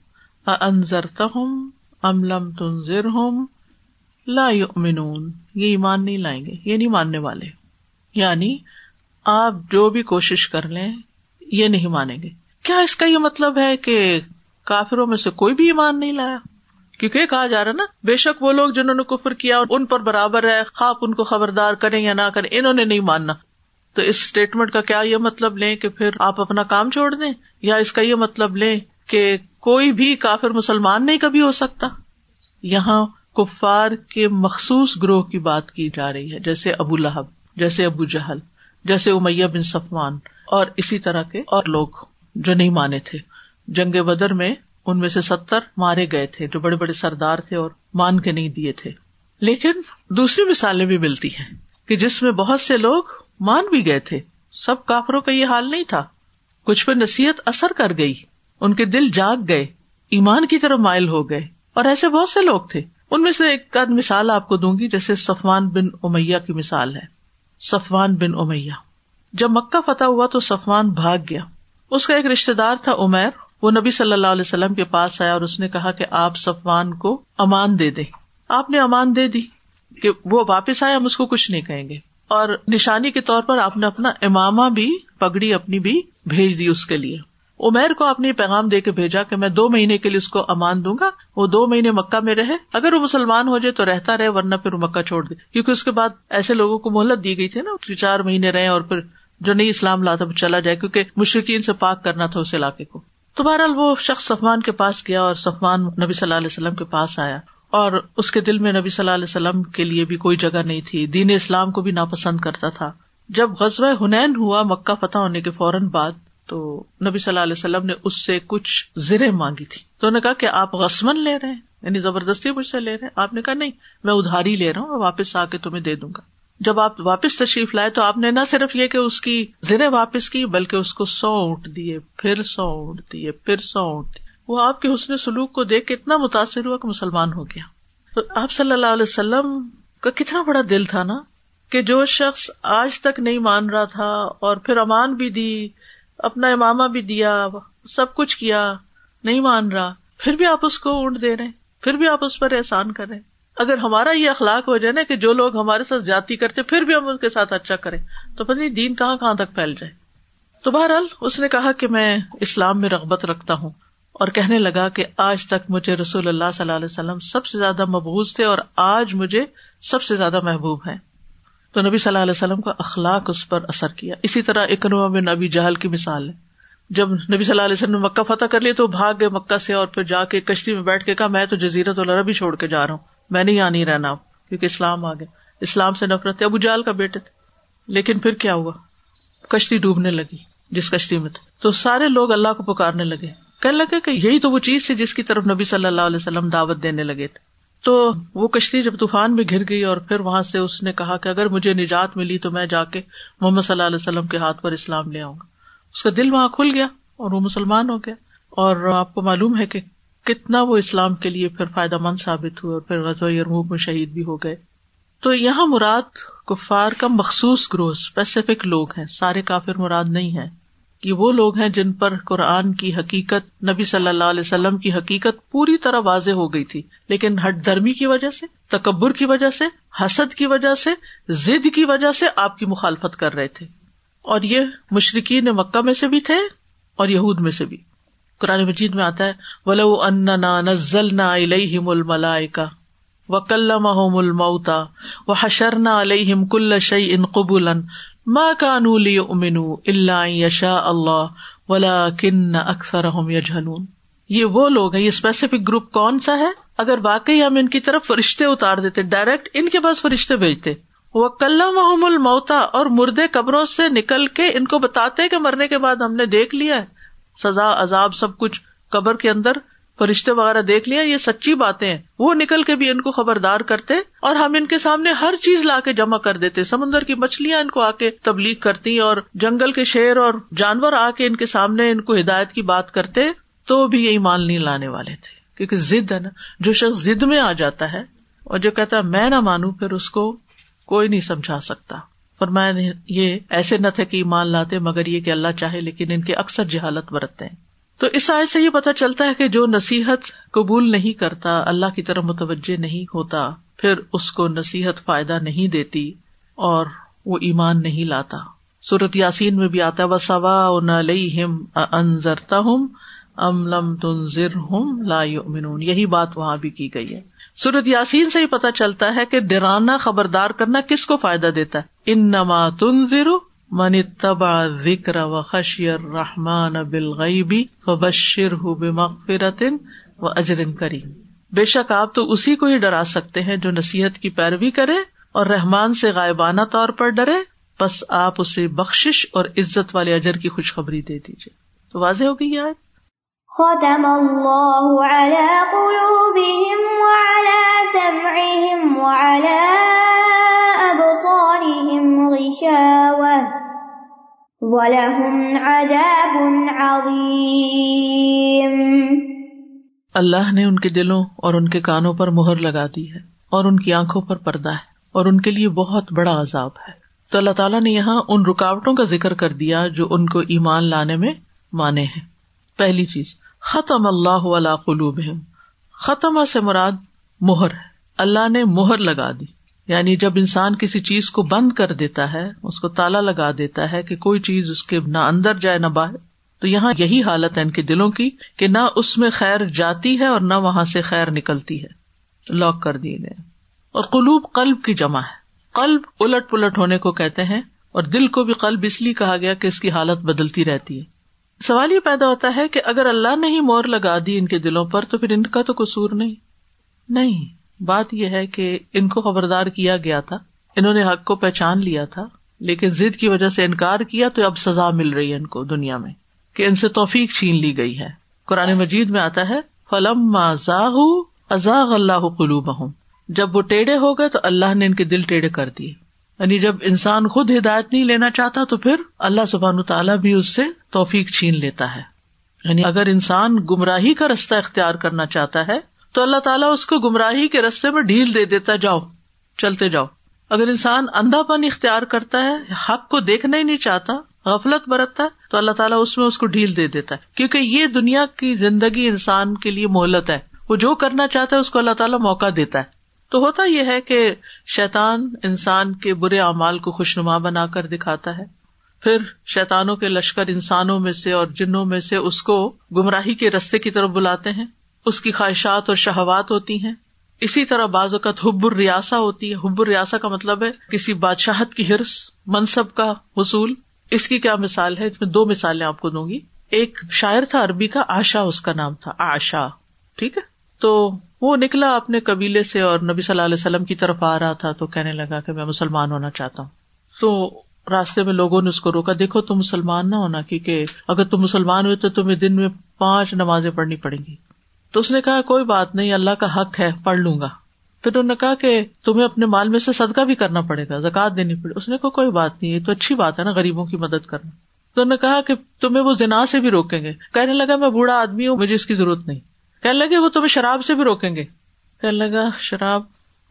انضر تہم املم تنظر لا یؤمنون۔ یہ ایمان نہیں لائیں گے، یہ نہیں ماننے والے۔ یعنی آپ جو بھی کوشش کر لیں، یہ نہیں مانیں گے۔ کیا اس کا یہ مطلب ہے کہ کافروں میں سے کوئی بھی ایمان نہیں لایا؟ کیونکہ یہ کہا جا رہا نا، بے شک وہ لوگ جنہوں نے کفر کیا ان پر برابر ہے، خواب ان کو خبردار کریں یا نہ کریں، انہوں نے نہیں ماننا۔ تو اس اسٹیٹمنٹ کا کیا یہ مطلب لیں کہ پھر آپ اپنا کام چھوڑ دیں؟ یا اس کا یہ مطلب لیں کہ کوئی بھی کافر مسلمان نہیں کبھی ہو سکتا؟ یہاں کفار کے مخصوص گروہ کی بات کی جا رہی ہے، جیسے ابو لہب۔ جیسے ابو جہل، جیسے امیہ بن سفمان اور اسی طرح کے اور لوگ جو نہیں مانے تھے۔ جنگ بدر میں ان میں سے ستر مارے گئے تھے جو بڑے بڑے سردار تھے اور مان کے نہیں دیے تھے۔ لیکن دوسری مثالیں بھی ملتی ہیں کہ جس میں بہت سے لوگ مان بھی گئے تھے۔ سب کافروں کا یہ حال نہیں تھا۔ کچھ پہ نصیحت اثر کر گئی۔ ان کے دل جاگ گئے۔ ایمان کی طرف مائل ہو گئے۔ اور ایسے بہت سے لوگ تھے۔ ان میں سے ایک آدھ مثال آپ کو دوں گی جیسے سفوان بن امیا کی مثال ہے۔ سفوان بن امیا جب مکہ فتح ہوا تو صفوان بھاگ گیا۔ اس کا ایک رشتے دار تھا عمیر۔ وہ نبی صلی اللہ علیہ وسلم کے پاس آیا اور اس نے کہا کہ آپ صفوان کو امان دے دیں۔ آپ نے امان دے دی کہ وہ واپس آئے، ہم اس کو کچھ نہیں کہیں گے۔ اور نشانی کے طور پر آپ نے اپنا اماما بھی، پگڑی اپنی بھی بھیج دی اس کے لیے۔ عمیر کو آپ نے پیغام دے کے بھیجا کہ میں دو مہینے کے لیے اس کو امان دوں گا، وہ دو مہینے مکہ میں رہے۔ اگر وہ مسلمان ہو جائے تو رہتا رہے، ورنہ پھر وہ مکہ چھوڑ دے۔ کیونکہ اس کے بعد ایسے لوگوں کو مہلت دی گئی تھی نا چار مہینے رہے اور پھر جو نہیں اسلام لاتا چلا جائے، کیونکہ مشرقین سے پاک کرنا تھا اس علاقے کو۔ تو بہرحال وہ شخص سفمان کے پاس گیا اور سفمان نبی صلی اللہ علیہ وسلم کے پاس آیا۔ اور اس کے دل میں نبی صلی اللہ علیہ وسلم کے لیے بھی کوئی جگہ نہیں تھی۔ دین اسلام کو بھی ناپسند کرتا تھا۔ جب غزوہ ہنین ہوا، مکہ فتح ہونے کے فوراً بعد تو نبی صلی اللہ علیہ وسلم نے اس سے کچھ زرے مانگی تھی۔ تو انہوں نے کہا کہ آپ غسمن لے رہے ہیں یعنی زبردستی مجھ سے لے رہے ہیں۔ آپ نے کہا نہیں، میں ادھاری لے رہا ہوں اور واپس آ کے تمہیں دے دوں گا۔ جب آپ واپس تشریف لائے تو آپ نے نہ صرف یہ کہ اس کی زرے واپس کی، بلکہ اس کو سو اونٹ دیے، پھر سو اونٹ دیے، پھر سو اونٹ دیے۔ وہ آپ کے حسن سلوک کو دیکھ کے اتنا متاثر ہوا کہ مسلمان ہو گیا۔ تو آپ صلی اللہ علیہ وسلم کا کتنا بڑا دل تھا نا، کہ جو شخص آج تک نہیں مان رہا تھا اور پھر امان بھی دی اپنا اماما بھی دیا، سب کچھ کیا، نہیں مان رہا، پھر بھی آپ اس کو اونٹ دے رہے پھر بھی آپ اس پر احسان کر رہے اگر ہمارا یہ اخلاق ہو جائے نا کہ جو لوگ ہمارے ساتھ زیادتی کرتے پھر بھی ہم ان کے ساتھ اچھا کریں۔ تو پتہ دین کہاں کہاں تک پھیل جائے۔ تو بہرحال اس نے کہا کہ میں اسلام میں رغبت رکھتا ہوں اور کہنے لگا کہ آج تک مجھے رسول اللہ صلی اللہ علیہ وسلم سب سے زیادہ مبوض تھے اور آج مجھے سب سے زیادہ محبوب ہے تو نبی صلی اللہ علیہ وسلم کا اخلاق اس پر اثر کیا۔ اسی طرح اکنوا میں نبی جہل کی مثال ہے۔ جب نبی صلی اللہ علیہ وسلم نے مکہ فتح کر لیا تو بھاگ گئے مکہ سے اور پھر جا کے کشتی میں بیٹھ کے کہا، میں تو جزیرت العرب ہی چھوڑ کے جا رہا ہوں۔ میں نہیں یہاں نہیں رہنا کیونکہ اسلام آ گیا۔ اسلام سے نفرت ابو جال کا بیٹے تھے۔ لیکن پھر کیا ہوا؟ کشتی ڈوبنے لگی، جس کشتی میں تھے۔ تو سارے لوگ اللہ کو پکارنے لگے۔ کہنے لگے کہ یہی تو وہ چیز تھی جس کی طرف نبی صلی اللہ علیہ وسلم دعوت دینے لگے تھے۔ تو وہ کشتی جب طوفان میں گر گئی اور پھر وہاں سے اس نے کہا کہ اگر مجھے نجات ملی تو میں جا کے محمد صلی اللہ علیہ وسلم کے ہاتھ پر اسلام لے آؤں گا۔ اس کا دل وہاں کھل گیا اور وہ مسلمان ہو گیا۔ اور آپ کو معلوم ہے کہ کتنا وہ اسلام کے لیے پھر فائدہ مند ثابت ہوئے اور پھر غزوہ یرموک میں شہید بھی ہو گئے۔ تو یہاں مراد کفار کا مخصوص گروہ اسپیسیفک لوگ ہیں، سارے کافر مراد نہیں ہے یہ وہ لوگ ہیں جن پر قرآن کی حقیقت، نبی صلی اللہ علیہ وسلم کی حقیقت پوری طرح واضح ہو گئی تھی۔ لیکن ہٹ دھرمی کی وجہ سے، تکبر کی وجہ سے، حسد کی وجہ سے، ضد کی وجہ سے آپ کی مخالفت کر رہے تھے۔ اور یہ مشرقین مکہ میں سے بھی تھے اور یہود میں سے بھی۔ قرآن مجید میں آتا ہے، ولو ان نزل نہ الم الملائکا و کلم علیہم کل شعی ان قبول ماں کا نولی امین اللہ یشا اللہ ولا کن اکثر یہ وہ لوگ ہیں، یہ اسپیسیفک گروپ کون سا ہے؟ اگر واقعی ہم ان کی طرف فرشتے اتار دیتے ڈائریکٹ ان کے پاس فرشتے بھیجتے. وہ کلم الموتا اور مردے قبروں سے نکل کے ان کو بتاتے کہ مرنے کے بعد ہم نے دیکھ لیا ہے، سزا، عذاب، سب کچھ قبر کے اندر فرشتے وغیرہ دیکھ لیا، یہ سچی باتیں ہیں۔ وہ نکل کے بھی ان کو خبردار کرتے اور ہم ان کے سامنے ہر چیز لا کے جمع کر دیتے۔ سمندر کی مچھلیاں ان کو آ کے تبلیغ کرتی اور جنگل کے شیر اور جانور آ کے ان کے سامنے ان کو ہدایت کی بات کرتے، تو بھی یہ مان نہیں لانے والے تھے۔ کیونکہ ضد ہے نا، جو شخص ضد میں آ جاتا ہے اور جو کہتا ہے، میں نہ مانوں، پھر اس کو کوئی نہیں سمجھا سکتا۔ پر میں یہ ایسے نہ تھے کہ ایمان لاتے مگر یہ کہ اللہ چاہے، لیکن ان کے اکثر جہالت برتتے ہیں۔ تو اس آئے سے یہ پتا چلتا ہے کہ جو نصیحت قبول نہیں کرتا، اللہ کی طرف متوجہ نہیں ہوتا، پھر اس کو نصیحت فائدہ نہیں دیتی اور وہ ایمان نہیں لاتا۔ سورت یاسین میں بھی آتا ہے سوا انضرتا ہوں ام لم تنظر ہوں لا یؤمنون یہی بات وہاں بھی کی گئی ہے۔ سورت یاسین سے ہی پتا چلتا ہے کہ ڈرانا، خبردار کرنا کس کو فائدہ دیتا ہے؟ ان نما تنظر من تبا ذکر و خشیر رحمان بالغیبی و بشر بمغفرت و اجرن کریم۔ بے شک آپ تو اسی کو ہی ڈرا سکتے ہیں جو نصیحت کی پیروی کرے اور رحمان سے غائبانہ طور پر ڈرے۔ بس آپ اسے بخش اور عزت والے اجر کی خوشخبری دے دیجیے تو واضح ہوگی یہ آج ختم اللہ على قلوبهم وعلى سمعهم وعلى ابصارهم غشاوة اللہ نے ان کے دلوں اور ان کے کانوں پر مہر لگا دی ہے اور ان کی آنکھوں پر پردہ ہے اور ان کے لیے بہت بڑا عذاب ہے۔ تو اللہ تعالیٰ نے یہاں ان رکاوٹوں کا ذکر کر دیا جو ان کو ایمان لانے میں مانے ہیں۔ پہلی چیز، ختم اللہ علیہ قلوب ختم سے مراد مہر ہے۔ اللہ نے مہر لگا دی۔ یعنی جب انسان کسی چیز کو بند کر دیتا ہے، اس کو تالا لگا دیتا ہے کہ کوئی چیز اس کے نہ اندر جائے نہ باہر، تو یہاں یہی حالت ہے ان کے دلوں کی کہ نہ اس میں خیر جاتی ہے اور نہ وہاں سے خیر نکلتی ہے۔ لاک کر دیے گئے۔ اور قلوب قلب کی جمع ہے۔ قلب الٹ پلٹ ہونے کو کہتے ہیں اور دل کو بھی قلب اس لیے کہا گیا کہ اس کی حالت بدلتی رہتی ہے۔ سوال یہ پیدا ہوتا ہے کہ اگر اللہ نے ہی مور لگا دی ان کے دلوں پر، تو پھر ان کا تو قصور نہیں۔ نہیں۔ بات یہ ہے کہ ان کو خبردار کیا گیا تھا، انہوں نے حق کو پہچان لیا تھا، لیکن ضد کی وجہ سے انکار کیا تو اب سزا مل رہی ہے ان کو دنیا میں کہ ان سے توفیق چھین لی گئی ہے۔ قرآن مجید میں آتا ہے فلم ازاغ اللہ قلوب جب وہ ٹیڑھے ہو گئے تو اللہ نے ان کے دل ٹیڑھے کر دیے۔ یعنی جب انسان خود ہدایت نہیں لینا چاہتا تو پھر اللہ سبحان تعالیٰ بھی اس سے توفیق چھین لیتا ہے۔ یعنی اگر انسان گمراہی کا رستہ اختیار کرنا چاہتا ہے تو اللہ تعالیٰ اس کو گمراہی کے رستے میں ڈھیل دے دیتا جاؤ، چلتے جاؤ۔ اگر انسان اندھا پن اختیار کرتا ہے، حق کو دیکھنا ہی نہیں چاہتا، غفلت برتتا ہے، تو اللہ تعالیٰ اس میں اس کو ڈھیل دے دیتا ہے۔ کیونکہ یہ دنیا کی زندگی انسان کے لیے مہلت ہے۔ وہ جو کرنا چاہتا ہے، اس کو اللہ تعالیٰ موقع دیتا ہے۔ تو ہوتا یہ ہے کہ شیطان انسان کے برے اعمال کو خوشنما بنا کر دکھاتا ہے۔ پھر شیتانوں کے لشکر انسانوں میں سے اور جنوں میں سے اس کو گمراہی کے رستے کی طرف بلاتے ہیں۔ اس کی خواہشات اور شہوات ہوتی ہیں۔ اسی طرح بعض اوقات حب الریاسا ہوتی ہے۔ حب الریاسا کا مطلب ہے کسی بادشاہت کی ہرس منصب کا حصول۔ اس کی کیا مثال ہے؟ اس میں دو مثالیں آپ کو دوں گی۔ ایک شاعر تھا عربی کا آشا اس کا نام تھا آشا ٹھیک ہے؟ تو وہ نکلا اپنے قبیلے سے اور نبی صلی اللہ علیہ وسلم کی طرف آ رہا تھا تو کہنے لگا کہ میں مسلمان ہونا چاہتا ہوں۔ تو راستے میں لوگوں نے اس کو روکا، دیکھو تم مسلمان نہ ہونا کیونکہ اگر تم مسلمان ہوئے تو تمہیں دن میں پانچ نمازیں پڑھنی پڑیں گی۔ تو اس نے کہا، کوئی بات نہیں، اللہ کا حق ہے، پڑھ لوں گا. پھر انہوں نے کہا کہ تمہیں اپنے مال میں سے صدقہ بھی کرنا پڑے گا زکات دینی پڑے اس نے کہا، کوئی بات نہیں، یہ تو اچھی بات ہے نا، غریبوں کی مدد کرنا. تو انہوں نے کہا کہ تمہیں وہ جنا سے بھی روکیں گے۔ کہنے لگا، میں بوڑھا آدمی ہوں، مجھے اس کی ضرورت نہیں. کہنے لگے، وہ تمہیں شراب سے بھی روکیں گے. کہنے لگا، شراب؟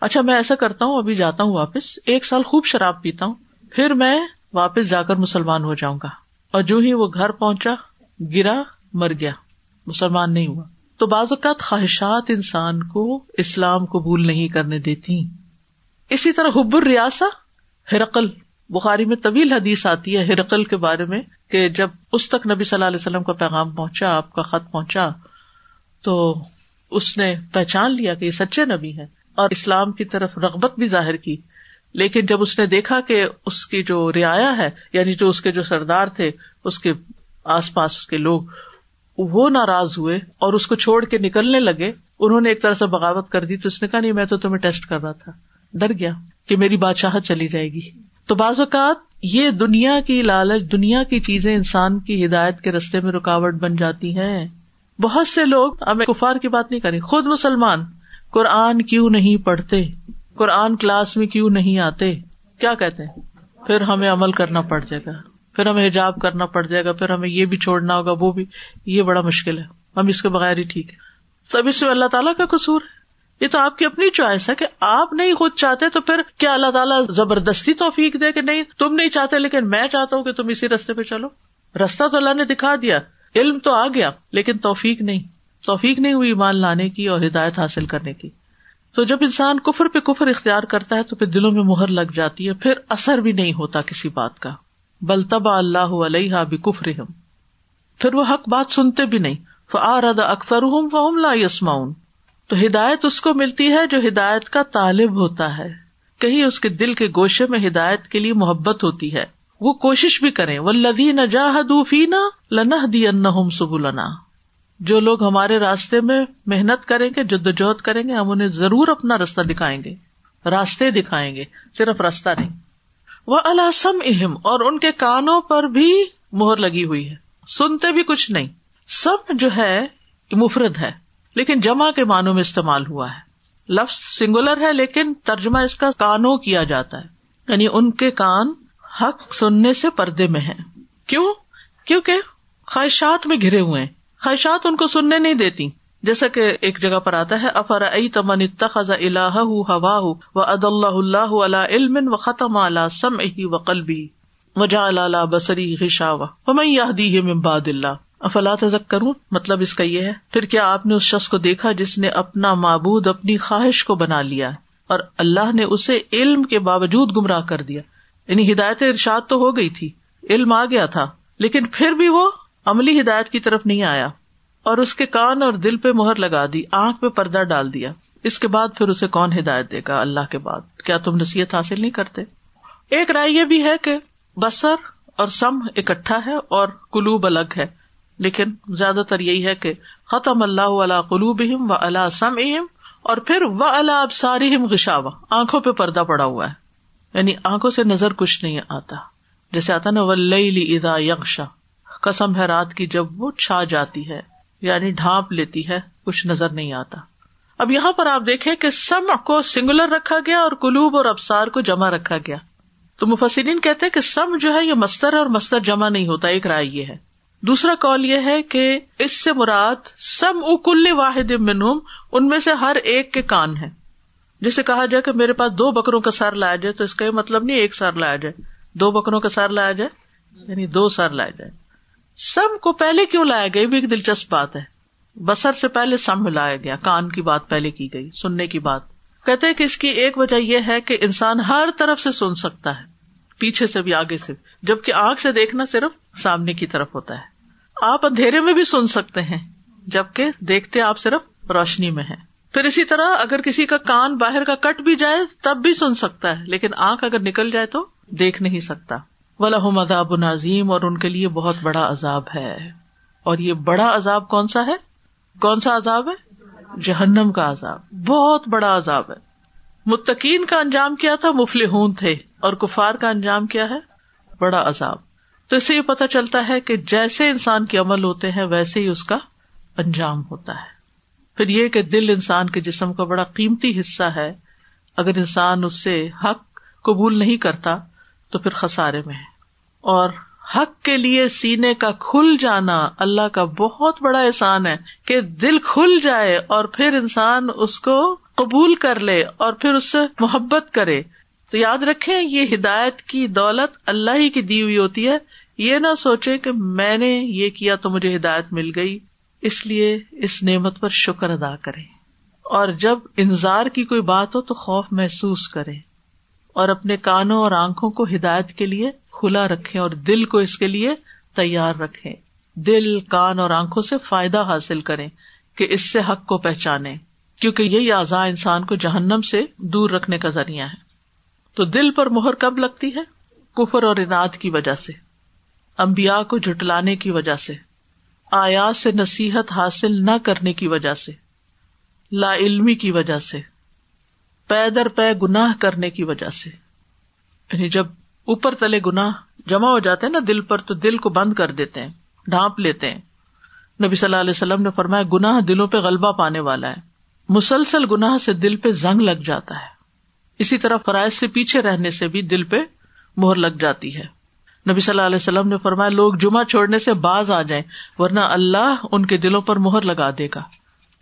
اچھا میں ایسا کرتا ہوں، ابھی جاتا ہوں واپس، ایک سال خوب شراب پیتا ہوں، پھر میں واپس جا کر مسلمان ہو جاؤں گا. اور جو ہی وہ گھر پہنچا، گرا، مر گیا۔ مسلمان نہیں ہوا۔ تو بعض اوقات خواہشات انسان کو اسلام قبول نہیں کرنے دیتی۔ اسی طرح حب الریاسا ہرقل، بخاری میں طویل حدیث آتی ہے ہرقل کے بارے میں کہ جب اس تک نبی صلی اللہ علیہ وسلم کا پیغام پہنچا، آپ کا خط پہنچا، تو اس نے پہچان لیا کہ یہ سچے نبی ہے اور اسلام کی طرف رغبت بھی ظاہر کی۔ لیکن جب اس نے دیکھا کہ اس کی جو رعایا ہے یعنی جو اس کے جو سردار تھے، اس کے آس پاس کے لوگ وہ ناراض ہوئے اور اس کو چھوڑ کے نکلنے لگے، انہوں نے ایک طرح سے بغاوت کر دی تو اس نے کہا، نہیں، میں تو تمہیں ٹیسٹ کر رہا تھا۔ ڈر گیا کہ میری بادشاہ چلی جائے گی۔ تو بعض اوقات یہ دنیا کی لالچ، دنیا کی چیزیں انسان کی ہدایت کے رستے میں رکاوٹ بن جاتی ہیں۔ بہت سے لوگ ہمیں کفار کی بات نہیں کریں، خود مسلمان، قرآن کیوں نہیں پڑھتے؟ قرآن کلاس میں کیوں نہیں آتے؟ کیا کہتے ہیں؟ پھر ہمیں عمل کرنا پڑ جائے گا۔ پھر ہمیں حجاب کرنا پڑ جائے گا، پھر ہمیں یہ بھی چھوڑنا ہوگا، وہ بھی، یہ بڑا مشکل ہے۔ ہم اس کے بغیر ہی ٹھیک ہے تو اب اس میں اللہ تعالیٰ کا قصور ہے۔ یہ تو آپ کی اپنی چوائس ہے کہ آپ نہیں خود چاہتے تو پھر کیا اللہ تعالیٰ زبردستی توفیق دے کہ نہیں، تم نہیں چاہتے لیکن میں چاہتا ہوں کہ تم اسی رستے پہ چلو۔ رستہ تو اللہ نے دکھا دیا۔ علم تو آ گیا، لیکن توفیق نہیں۔ توفیق نہیں ہوئی ایمان لانے کی اور ہدایت حاصل کرنے کی۔ تو جب انسان کفر پہ کفر اختیار کرتا ہے تو پھر دلوں میں مہر لگ جاتی ہے، پھر اثر بھی نہیں ہوتا کسی بات کا۔ بلتبا اللہ علیہ بکفر پھر وہ حق بات سنتے بھی نہیں۔ فعارد اکثر فہم لا تو ہدایت اس کو ملتی ہے جو ہدایت کا طالب ہوتا ہے۔ کہیں اس کے دل کے گوشے میں ہدایت کے لیے محبت ہوتی ہے۔ وہ کوشش بھی کریں۔ وہ لدی نہ جاہدینا لنح دی ان سبلنا۔ جو لوگ ہمارے راستے میں محنت کریں گے، جدوجہد کریں گے، ہم انہیں ضرور اپنا رستہ دکھائیں گے۔ راستے دکھائیں گے، صرف راستہ نہیں۔ وہ الاسم اہم اور ان کے کانوں پر بھی مہر لگی ہوئی ہے۔ سنتے بھی کچھ نہیں۔ سب جو ہے مفرد ہے، لیکن جمع کے معنوں میں استعمال ہوا ہے۔ لفظ سنگولر ہے، لیکن ترجمہ اس کا کانوں کیا جاتا ہے۔ یعنی ان کے کان حق سننے سے پردے میں ہے کیوں؟ کیونکہ خواہشات میں گھرے ہوئے ہیں۔ خواہشات ان کو سننے نہیں دیتی۔ جیسا کہ ایک جگہ پر آتا ہے افر تمن اتخذ الہ ہوا و اد اللہ اللہ علیہ علم و ختم اللہ سم ہی و قلبی وجا اللہ بسری غشا و میں یہ دی ممباد اللہ افلا تذک کروں مطلب اس کا یہ ہے، پھر کیا آپ نے اس شخص کو دیکھا جس نے اپنا معبود، اپنی خواہش کو بنا لیا اور اللہ نے اسے علم کے باوجود گمراہ کر دیا۔ یعنی ہدایت ارشاد تو ہو گئی تھی، علم آ گیا تھا، لیکن پھر بھی وہ عملی ہدایت کی طرف نہیں آیا۔ اور اس کے کان اور دل پہ مہر لگا دی، آنکھ پہ پردہ ڈال دیا۔ اس کے بعد پھر اسے کون ہدایت دے گا؟ اللہ کے بعد۔ کیا تم نصیحت حاصل نہیں کرتے؟ ایک رائے یہ بھی ہے کہ بسر اور سم اکٹھا ہے اور قلوب الگ ہے۔ لیکن زیادہ تر یہی ہے کہ ختم اللہ علیہ قلوب و اللہ سم اہم اور پھر و اللہ اب ساری گشاوا آنکھوں پہ پردہ پڑا ہوا ہے۔ یعنی آنکھوں سے نظر کچھ نہیں آتا۔ جیسے آتا نا ولی ادا یکشا قسم ہے رات کی جب وہ چھا جاتی ہے۔ یعنی ڈھانپ لیتی ہے، کچھ نظر نہیں آتا۔ اب یہاں پر آپ دیکھیں کہ سم کو سنگولر رکھا گیا اور کلوب اور ابسار کو جمع رکھا گیا۔ تو مفسرین کہتے کہ سم جو ہے یہ مستر ہے اور مستر جمع نہیں ہوتا، ایک رائے یہ ہے۔ دوسرا کال یہ ہے کہ اس سے مراد سم اکل واحد منہم، ان میں سے ہر ایک کے کان ہے جسے کہا جائے کہ میرے پاس دو بکروں کا سر لایا جائے، تو اس کا یہ مطلب نہیں ایک سر لایا جائے، دو بکروں کا سر لایا جائے یعنی دو سر لایا جائے۔ سم کو پہلے کیوں لایا گیا؟ بھی ایک دلچسپ بات ہے۔ بسر سے پہلے سم لایا گیا۔ کان کی بات پہلے کی گئی، سننے کی بات۔ کہتے کہ اس کی ایک وجہ یہ ہے کہ انسان ہر طرف سے سن سکتا ہے، پیچھے سے بھی آگے سے، جبکہ آنکھ سے دیکھنا صرف سامنے کی طرف ہوتا ہے۔ آپ اندھیرے میں بھی سن سکتے ہیں، جبکہ دیکھتے آپ صرف روشنی میں ہے پھر اسی طرح اگر کسی کا کان باہر کا کٹ بھی جائے، تب بھی سن سکتا ہے، لیکن آنکھ اگر نکل جائے تو دیکھ نہیں سکتا۔ ولہم عذاب نظیم اور ان کے لیے بہت بڑا عذاب ہے۔ اور یہ بڑا عذاب کون سا ہے؟ کون سا عذاب ہے؟ جہنم کا عذاب۔ بہت بڑا عذاب ہے۔ متقین کا انجام کیا تھا؟ مفلحون تھے۔ اور کفار کا انجام کیا ہے؟ بڑا عذاب۔ تو اس سے یہ پتا چلتا ہے کہ جیسے انسان کے عمل ہوتے ہیں، ویسے ہی اس کا انجام ہوتا ہے۔ پھر یہ کہ دل انسان کے جسم کا بڑا قیمتی حصہ ہے۔ اگر انسان اس سے حق قبول نہیں کرتا تو پھر خسارے میں ہے۔ اور حق کے لیے سینے کا کھل جانا اللہ کا بہت بڑا احسان ہے کہ دل کھل جائے اور پھر انسان اس کو قبول کر لے اور پھر اس سے محبت کرے۔ تو یاد رکھے یہ ہدایت کی دولت اللہ ہی کی دی ہوئی ہوتی ہے۔ یہ نہ سوچے کہ میں نے یہ کیا تو مجھے ہدایت مل گئی۔ اس لیے اس نعمت پر شکر ادا کرے اور جب انتظار کی کوئی بات ہو تو خوف محسوس کرے اور اپنے کانوں اور آنکھوں کو ہدایت کے لیے کھلا رکھے اور دل کو اس کے لیے تیار رکھے دل، کان اور آنکھوں سے فائدہ حاصل کرے کہ اس سے حق کو پہچانے کیونکہ یہی اعضاء انسان کو جہنم سے دور رکھنے کا ذریعہ ہے۔ تو دل پر مہر کب لگتی ہے؟ کفر اور انعد کی وجہ سے امبیا کو جٹلانے کی وجہ سے، آیات سے نصیحت حاصل نہ کرنے کی وجہ سے، لا علمی کی وجہ سے۔ پیدر پے گناہ کرنے کی وجہ سے۔ یعنی جب اوپر تلے گنا جمع ہو جاتے ہیں نا دل پر، تو دل کو بند کر دیتے ہیں، ڈھانپ لیتے ہیں۔ نبی صلی اللہ علیہ وسلم نے فرمایا، گناہ دلوں پہ غلبہ پانے والا ہے۔ مسلسل گناہ سے دل پہ زنگ لگ جاتا ہے۔ اسی طرح فرائض سے پیچھے رہنے سے بھی دل پہ مہر لگ جاتی ہے۔ نبی صلی اللہ علیہ وسلم نے فرمایا، لوگ جمعہ چھوڑنے سے باز آ جائیں، ورنہ اللہ ان کے دلوں پر مہر لگا دے گا،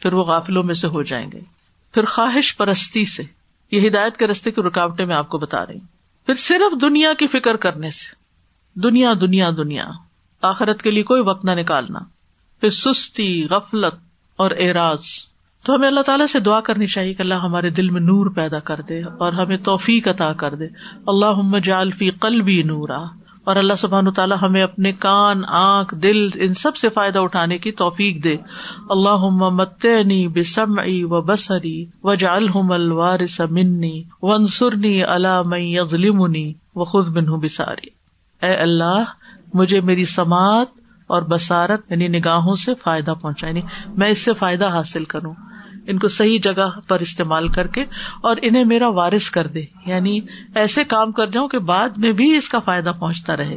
پھر وہ غافلوں میں سے ہو جائیں گے۔ پھر خواہش پرستی سے، یہ ہدایت کے رستے کی رکاوٹیں میں آپ کو بتا رہی ہوں۔ پھر صرف دنیا کی فکر کرنے سے، دنیا دنیا دنیا، آخرت کے لیے کوئی وقت نہ نکالنا۔ پھر سستی، غفلت اور اعراض۔ تو ہمیں اللہ تعالیٰ سے دعا کرنی چاہیے کہ اللہ ہمارے دل میں نور پیدا کر دے اور ہمیں توفیق عطا کر دے۔ اللہ جالفی قلبی نورا۔ اور اللہ سبحان تعالیٰ ہمیں اپنے کان، آنکھ، دل، ان سب سے فائدہ اٹھانے کی توفیق دے۔ اللہ متنی بسم و بسری و جالحم الوارث منی ونسرنی علام یغلمنی و خود بن بساری۔ اے اللہ، مجھے میری سماعت اور بسارت یعنی نگاہوں سے فائدہ پہنچا یعنی میں اس سے فائدہ حاصل کروں۔ ان کو صحیح جگہ پر استعمال کر کے اور انہیں میرا وارث کر دے۔ یعنی ایسے کام کر جاؤں کہ بعد میں بھی اس کا فائدہ پہنچتا رہے۔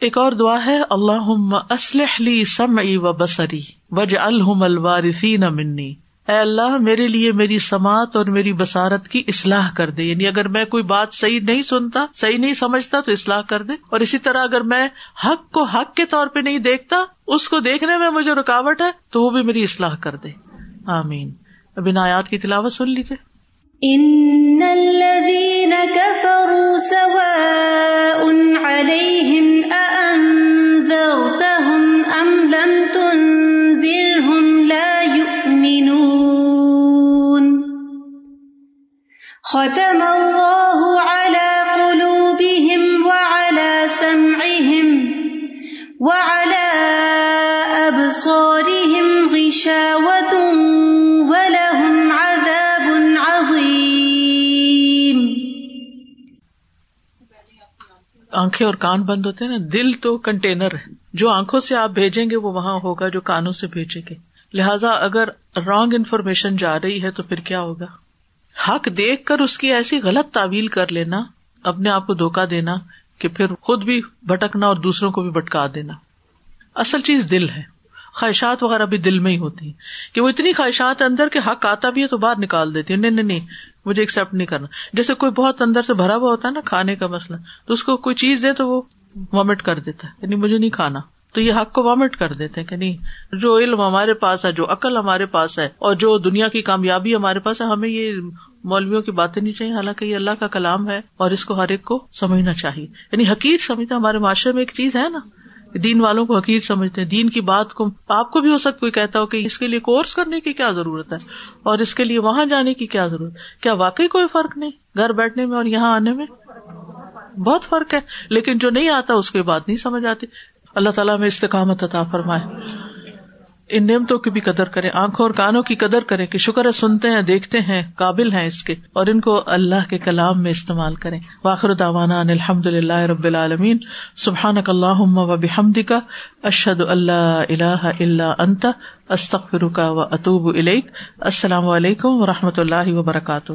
ایک اور دعا ہے اللہ اسلحلی سم و بسری وج الحم الوارفی نہ منی۔ اے اللہ، میرے لیے میری سماعت اور میری بسارت کی اصلاح کر دے۔ یعنی اگر میں کوئی بات صحیح نہیں سنتا، صحیح نہیں سمجھتا تو اصلاح کر دے۔ اور اسی طرح اگر میں حق کو حق کے طور پہ نہیں دیکھتا، اس کو دیکھنے میں مجھے رکاوٹ ہے، تو وہ بھی میری اصلاح کر دے۔ آمین۔ اب ان آیات کی تلاوت سن لیجیے ان الذين كفروا سواء عليهم اانذرتهم ام لم تنذرهم لا يؤمنون ختم الله على قلوبهم وعلى سمعهم وعلى أبصارهم غشاوة ولهم عذاب عظيم. آنکھیں اور کان بند ہوتے ہیں نا، دل تو کنٹینر ہے۔ جو آنکھوں سے آپ بھیجیں گے، وہ وہاں ہوگا، جو کانوں سے بھیجیں گے۔ لہذا اگر رانگ انفارمیشن جا رہی ہے، تو پھر کیا ہوگا؟ حق دیکھ کر اس کی ایسی غلط تعویل کر لینا، اپنے آپ کو دھوکا دینا کہ پھر خود بھی بھٹکنا اور دوسروں کو بھی بھٹکا دینا۔ اصل چیز دل ہے۔ خواہشات وغیرہ بھی دل میں ہی ہوتی ہیں۔ کہ وہ اتنی خواہشات اندر کہ حق آتا بھی ہے تو باہر نکال دیتی ہے نہیں نہیں نہیں، مجھے ایکسپٹ نہیں کرنا۔ جیسے کوئی بہت اندر سے بھرا ہوا ہوتا ہے نا کھانے کا مسئلہ، تو اس کو کوئی چیز دے تو وہ وامٹ کر دیتا ہے۔ یعنی مجھے نہیں کھانا۔ تو یہ حق کو وامٹ کر دیتے ہیں کہ نہیں، جو علم ہمارے پاس ہے، جو عقل ہمارے پاس ہے، اور جو دنیا کی کامیابی ہمارے پاس ہے، ہمیں یہ مولویوں کی باتیں نہیں چاہیے۔ حالانکہ یہ اللہ کا کلام ہے اور اس کو ہر ایک کو سمجھنا چاہیے۔ یعنی حقیق سمجھنا ہمارے معاشرے میں ایک چیز ہے نا۔ دین والوں کو حقیق سمجھتے ہیں۔ دین کی بات کو آپ کو بھی ہو سکتا کوئی کہتا ہو کہ اس کے لیے کورس کرنے کی کیا ضرورت ہے اور اس کے لیے وہاں جانے کی کیا ضرورت کیا واقعی کوئی فرق نہیں؟ گھر بیٹھنے میں اور یہاں آنے میں بہت فرق ہے۔ لیکن جو نہیں آتا، اس کی بات نہیں سمجھ آتی۔ اللہ تعالیٰ میں استقامت عطا فرمائے۔ ان نعمتوں کی بھی قدر کریں، آنکھوں اور کانوں کی قدر کریں کہ شکر ہے سنتے ہیں، دیکھتے ہیں، قابل ہیں اس کے۔ اور ان کو اللہ کے کلام میں استعمال کریں۔ واخر داوانا الحمد للہ رب العالمین۔ سبحان اللہ و بحمد کا اشد اللہ اللہ اللہ انت استخر کا و اطوب السلام علیکم و رحمۃ اللہ وبرکاتہ۔